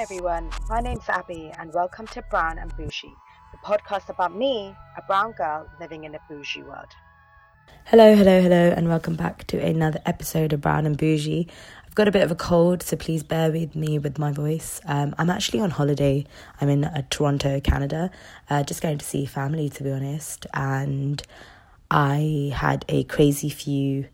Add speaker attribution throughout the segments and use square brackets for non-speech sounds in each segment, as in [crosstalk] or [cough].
Speaker 1: Everyone, my name's Abby and welcome to Brown and Bougie, the podcast about me, a brown girl living in a bougie world.
Speaker 2: Hello, hello, hello, and welcome back to another episode of Brown and Bougie. I've got a bit of a cold, so please bear with me with my voice. Um, I'm actually on holiday. I'm in uh, Toronto, Canada, uh, just going to see family, to be honest. And I had a crazy few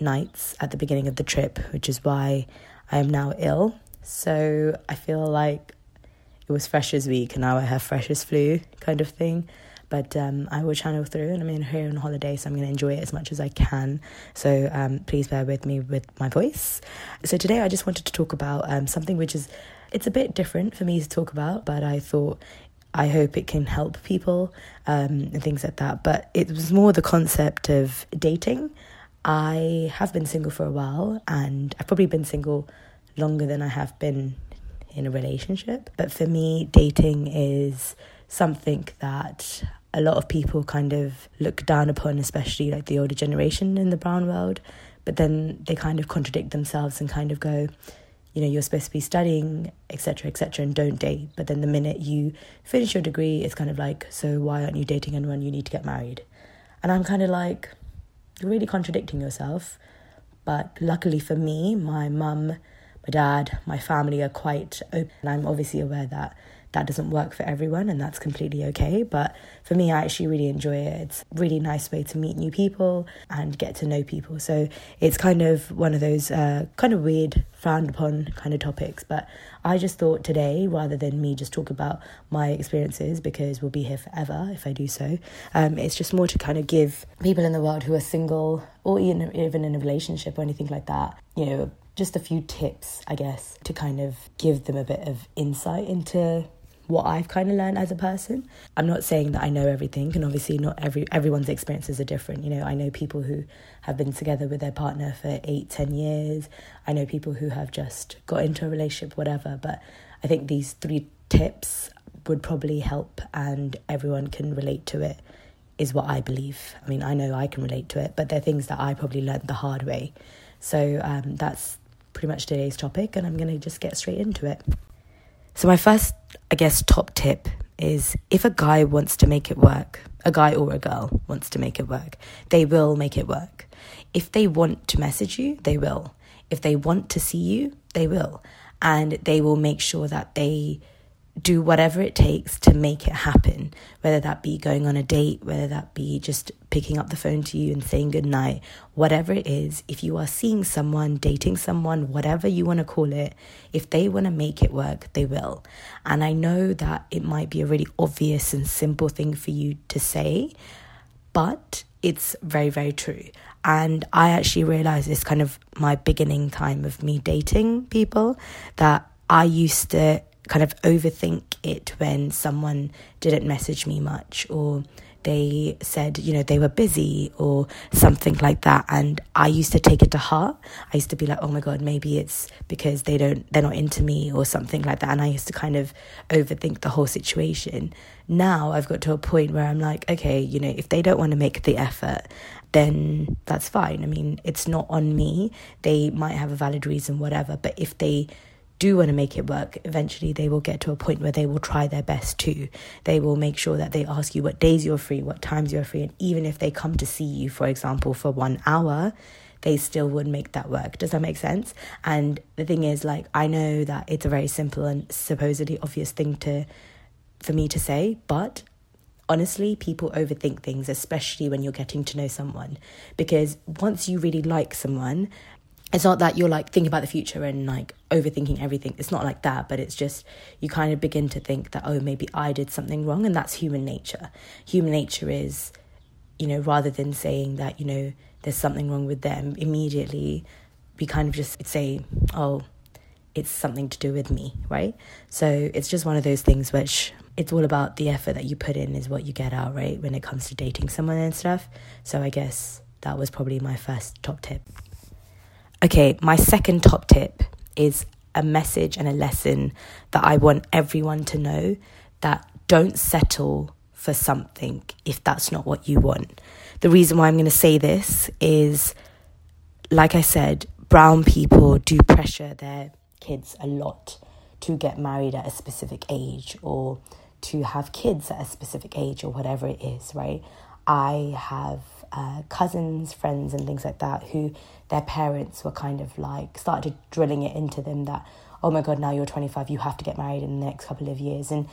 Speaker 2: nights at the beginning of the trip, which is why I am now ill. So I feel like it was Freshers Week and now I have Freshers Flu kind of thing. But um, I will channel through and I'm in here on holiday, so I'm going to enjoy it as much as I can. So um, please bear with me with my voice. So today I just wanted to talk about um, something which is, it's a bit different for me to talk about, but I thought I hope it can help people um, and things like that. But it was more the concept of dating. I have been single for a while and I've probably been single longer than I have been in a relationship. But for me, dating is something that a lot of people kind of look down upon, especially like the older generation in the brown world. But then they kind of contradict themselves and kind of go, you know, you're supposed to be studying, etc., etc., and don't date. But then the minute you finish your degree, it's kind of like, so why aren't you dating anyone? You need to get married. And I'm kind of like, you're really contradicting yourself. But luckily for me, my mum, dad, my family are quite open. And I'm obviously aware that that doesn't work for everyone and that's completely okay but for me i actually really enjoy it it's a really nice way to meet new people and get to know people so it's kind of one of those uh, kind of weird frowned upon kind of topics but i just thought today rather than me just talk about my experiences because we'll be here forever if i do so um, it's just more to kind of give people in the world who are single or even, even in a relationship or anything like that you know just a few tips, I guess, to kind of give them a bit of insight into what I've kind of learned as a person. I'm not saying that I know everything, and obviously not every everyone's experiences are different. You know, I know people who have been together with their partner for eight, ten years. I know people who have just got into a relationship, whatever. But I think these three tips would probably help, and everyone can relate to it. Is what I believe. I mean, I know I can relate to it, but they're things that I probably learned the hard way. So um, that's pretty much today's topic, and I'm going to just get straight into it. So, my first, I guess, top tip is if a guy wants to make it work, a guy or a girl wants to make it work, they will make it work. If they want to message you, they will. If they want to see you, they will. And they will make sure that they do whatever it takes to make it happen, whether that be going on a date, whether that be just picking up the phone to you and saying goodnight, whatever it is, if you are seeing someone, dating someone, whatever you want to call it, if they want to make it work, they will. And I know that it might be a really obvious and simple thing for you to say, but it's very, very true. And I actually realized this kind of my beginning time of me dating people that I used to kind of overthink it when someone didn't message me much or they said, you know, they were busy or something like that. And I used to take it to heart. I used to be like, oh my God, maybe it's because they don't, they're not into me or something like that. And I used to kind of overthink the whole situation. Now I've got to a point where I'm like, okay, you know, if they don't want to make the effort, then that's fine. I mean, it's not on me. They might have a valid reason, whatever. But if they do want to make it work, eventually they will get to a point where they will try their best too. They will make sure that they ask you what days you're free, what times you're free, and even if they come to see you, for example, for one hour, they still would make that work. Does that make sense? And the thing is, like, I know that it's a very simple and supposedly obvious thing to for me to say, but honestly, people overthink things, especially when you're getting to know someone. Because once you really like someone, it's not that you're like thinking about the future and like overthinking everything. It's not like that, but it's just you kind of begin to think that, oh, maybe I did something wrong. And that's human nature. Human nature is, you know, rather than saying that, you know, there's something wrong with them, immediately we kind of just say, oh, it's something to do with me, right? So it's just one of those things which it's all about the effort that you put in is what you get out, right? When it comes to dating someone and stuff. So I guess that was probably my first top tip. Okay, my second top tip is a message and a lesson that I want everyone to know that don't settle for something if that's not what you want. The reason why I'm going to say this is, like I said, brown people do pressure their kids a lot to get married at a specific age or to have kids at a specific age or whatever it is, right? I have uh, cousins, friends, and things like that who their parents were kind of like started drilling it into them that, oh my God, now you're 25, you have to get married in the next couple of years. And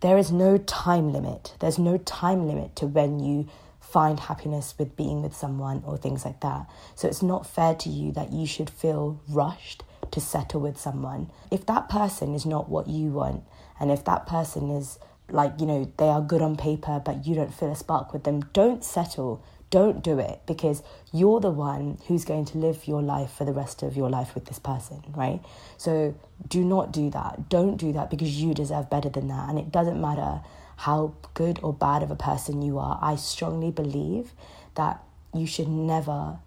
Speaker 2: there is no time limit. There's no time limit to when you find happiness with being with someone or things like that. So it's not fair to you that you should feel rushed to settle with someone. If that person is not what you want, and if that person is like, you know, they are good on paper, but you don't feel a spark with them, don't settle. Don't do it because you're the one who's going to live your life for the rest of your life with this person, right? So do not do that. Don't do that because you deserve better than that. And it doesn't matter how good or bad of a person you are. I strongly believe that you should never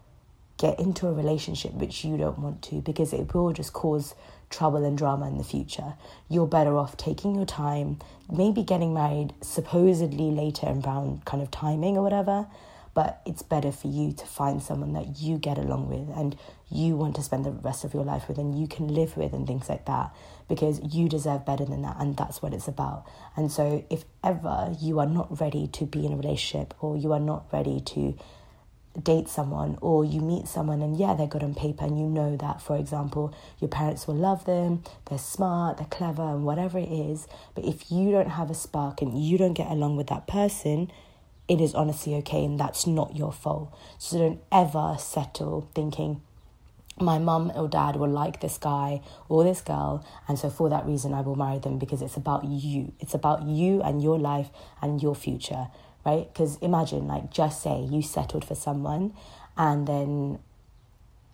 Speaker 2: get into a relationship which you don't want to because it will just cause trouble and drama in the future. You're better off taking your time, maybe getting married supposedly later around kind of timing or whatever, but it's better for you to find someone that you get along with and you want to spend the rest of your life with and you can live with and things like that because you deserve better than that and that's what it's about. And so if ever you are not ready to be in a relationship or you are not ready to date someone or you meet someone and yeah they're good on paper and you know that for example your parents will love them they're smart they're clever and whatever it is but if you don't have a spark and you don't get along with that person it is honestly okay and that's not your fault so don't ever settle thinking my mum or dad will like this guy or this girl and so for that reason I will marry them because it's about you it's about you and your life and your future right? Because imagine, like, just say you settled for someone and then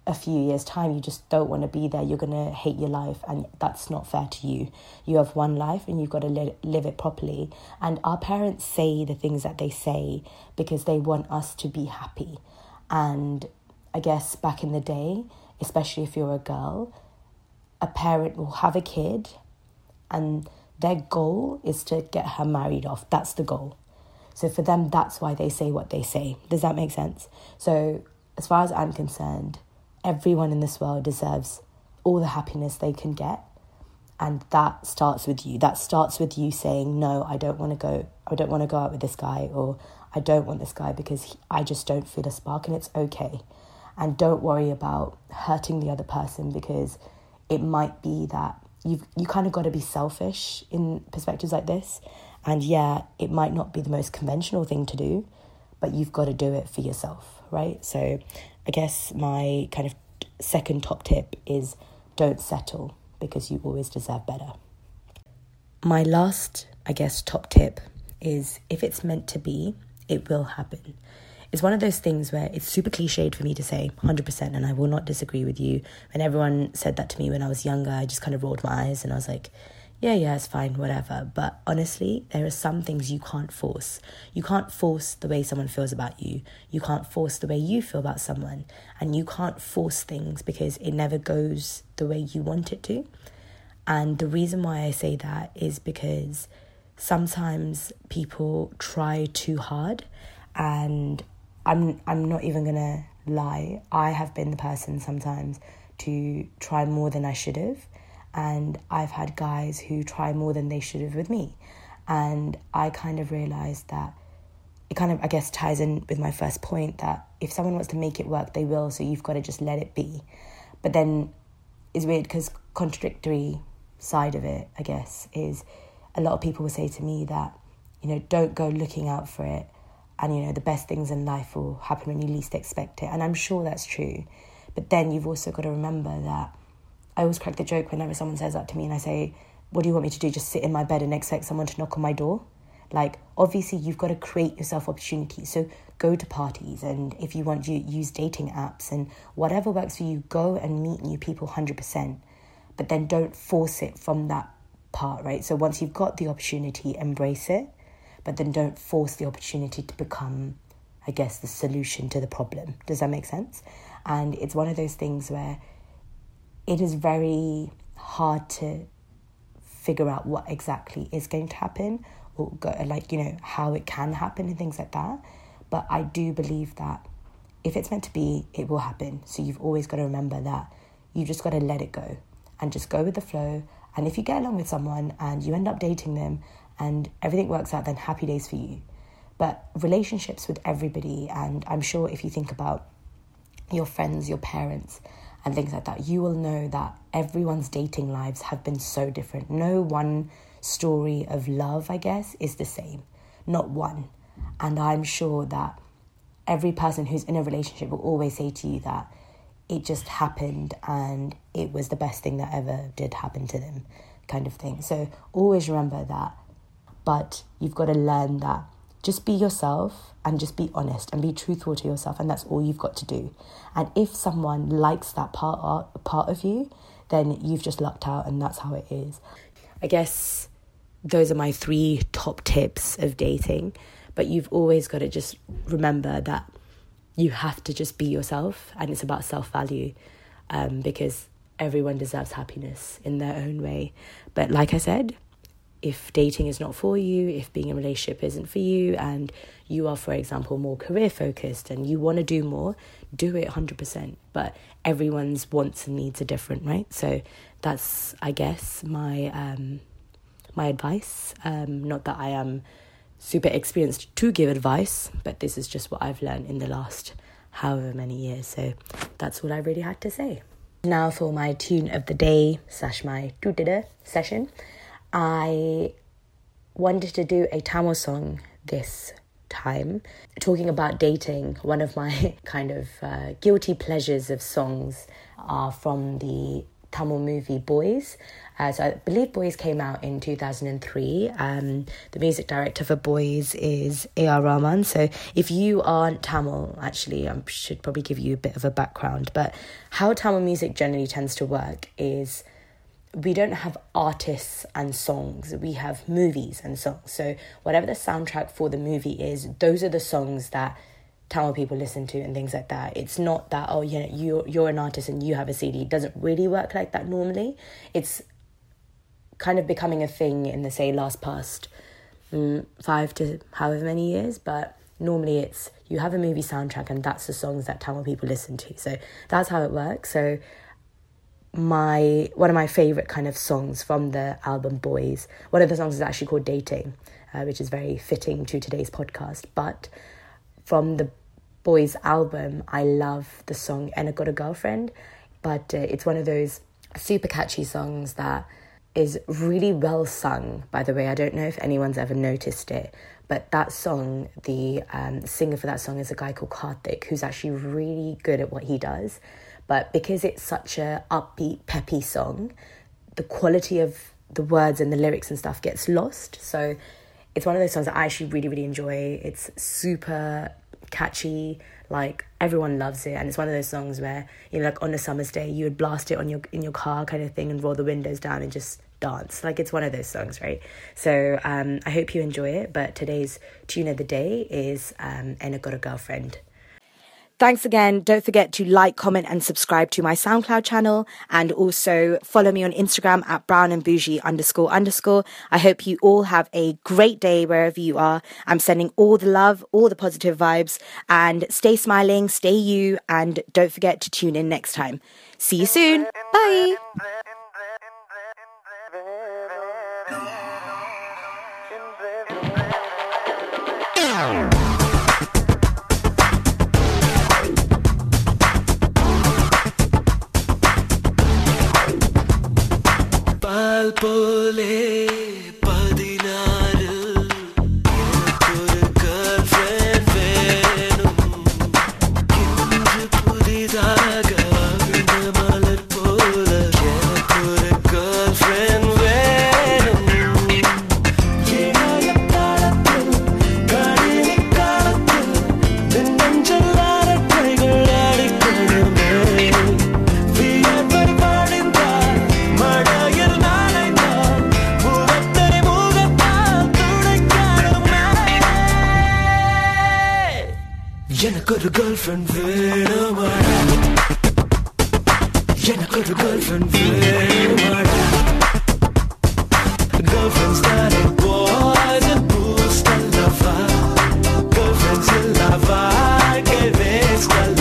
Speaker 2: a few years' time you just don't want to be there, you're going to hate your life, and that's not fair to you. You have one life and you've got to li- live it properly. And our parents say the things that they say because they want us to be happy. And I guess back in the day, especially if you're a girl, a parent will have a kid and their goal is to get her married off. That's the goal. So for them, that's why they say what they say. Does that make sense? So, as far as I'm concerned, everyone in this world deserves all the happiness they can get. And that starts with you. That starts with you saying, no, I don't want to go, I don't want to go out with this guy, or I don't want this guy because he, I just don't feel a spark, and it's okay. And don't worry about hurting the other person because it might be that you've you kind of got to be selfish in perspectives like this and yeah, it might not be the most conventional thing to do, but you've got to do it for yourself, right? So I guess my kind of second top tip is don't settle because you always deserve better. My last, I guess, top tip is if it's meant to be, it will happen. It's one of those things where it's super cliched for me to say 100%, and I will not disagree with you. When everyone said that to me when I was younger, I just kind of rolled my eyes and I was like, yeah, yeah, it's fine, whatever. But honestly, there are some things you can't force. You can't force the way someone feels about you. You can't force the way you feel about someone. And you can't force things because it never goes the way you want it to. And the reason why I say that is because sometimes people try too hard and I'm I'm not even going to lie. I have been the person sometimes to try more than I should have and I've had guys who try more than they should have with me. And I kind of realized that it kind of, I guess, ties in with my first point that if someone wants to make it work, they will. So you've got to just let it be. But then it's weird because contradictory side of it, I guess, is a lot of people will say to me that, you know, don't go looking out for it. And, you know, the best things in life will happen when you least expect it. And I'm sure that's true. But then you've also got to remember that I always crack the joke whenever someone says that to me and I say, What do you want me to do? Just sit in my bed and expect someone to knock on my door? Like, obviously, you've got to create yourself opportunities. So go to parties, and if you want, you use dating apps and whatever works for you, go and meet new people 100%. But then don't force it from that part, right? So once you've got the opportunity, embrace it, but then don't force the opportunity to become, I guess, the solution to the problem. Does that make sense? And it's one of those things where it is very hard to figure out what exactly is going to happen or go, like you know how it can happen and things like that. But i do believe that if it's meant to be it will happen. So you've always got to remember that you just got to let it go and just go with the flow. And if you get along with someone and you end up dating them and everything works out, then happy days for you. But relationships with everybody, and I'm sure if you think about your friends, your parents, and things like that, you will know that everyone's dating lives have been so different. No one story of love, I guess, is the same. Not one. And I'm sure that every person who's in a relationship will always say to you that it just happened and it was the best thing that ever did happen to them, kind of thing. So always remember that. But you've got to learn that just be yourself and just be honest and be truthful to yourself, and that's all you've got to do. And if someone likes that part part of you, then you've just lucked out, and that's how it is. I guess those are my three top tips of dating. But you've always got to just remember that you have to just be yourself, and it's about self value um, because everyone deserves happiness in their own way. But like I said, if dating is not for you, if being in a relationship isn't for you, and you are, for example, more career focused and you want to do more, do it 100%. But everyone's wants and needs are different, right? So that's, I guess, my um, my advice. Um, not that I am super experienced to give advice, but this is just what I've learned in the last however many years. So that's all I really had to say. Now for my tune of the day slash my do session. I wanted to do a Tamil song this time, talking about dating. One of my [laughs] kind of uh, guilty pleasures of songs are from the Tamil movie Boys. Uh, so I believe Boys came out in 2003. Um, the music director for Boys is A.R. Rahman. So if you aren't Tamil, actually, I should probably give you a bit of a background. But how Tamil music generally tends to work is we don't have artists and songs, we have movies and songs. So, whatever the soundtrack for the movie is, those are the songs that Tamil people listen to and things like that. It's not that, oh, you know, you're, you're an artist and you have a CD. It doesn't really work like that normally. It's kind of becoming a thing in the, say, last past mm, five to however many years, but normally it's you have a movie soundtrack and that's the songs that Tamil people listen to. So, that's how it works. So, my one of my favorite kind of songs from the album Boys. One of the songs is actually called Dating, uh, which is very fitting to today's podcast. But from the Boys album, I love the song "Enakku Oru Girlfriend," but uh, it's one of those super catchy songs that is really well sung. By the way, I don't know if anyone's ever noticed it, but that song, the um, singer for that song is a guy called Karthik, who's actually really good at what he does. But because it's such a upbeat, peppy song, the quality of the words and the lyrics and stuff gets lost. So it's one of those songs that I actually really, really enjoy. It's super catchy, like everyone loves it, and it's one of those songs where you know, like on a summer's day, you would blast it on your in your car, kind of thing, and roll the windows down and just dance. Like it's one of those songs, right? So um, I hope you enjoy it. But today's tune of the day is um, "Enakku Oru Girlfriend." Thanks again. Don't forget to like, comment, and subscribe to my SoundCloud channel and also follow me on Instagram at brown and bougie underscore underscore. I hope you all have a great day wherever you are. I'm sending all the love, all the positive vibes, and stay smiling, stay you, and don't forget to tune in next time. See you soon. Bye.
Speaker 3: But. வேணுமாடா எனக்கு ஒரு girl friend வேணுமாடா girl friends தானே boys and boost அல்லவா girl friends இல்ல வாழ்க்கை waste அல்ல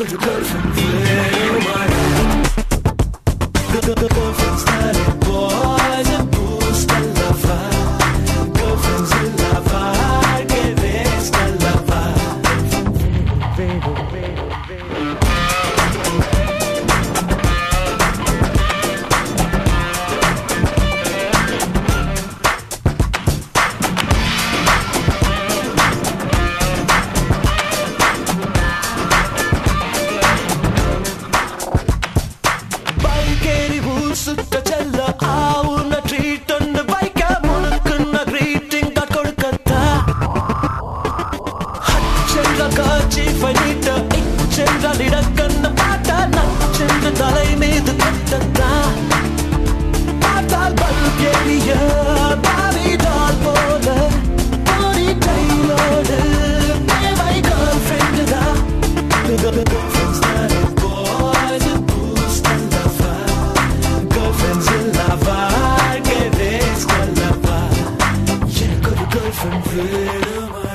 Speaker 3: 各种各样的存。listen to from freedom.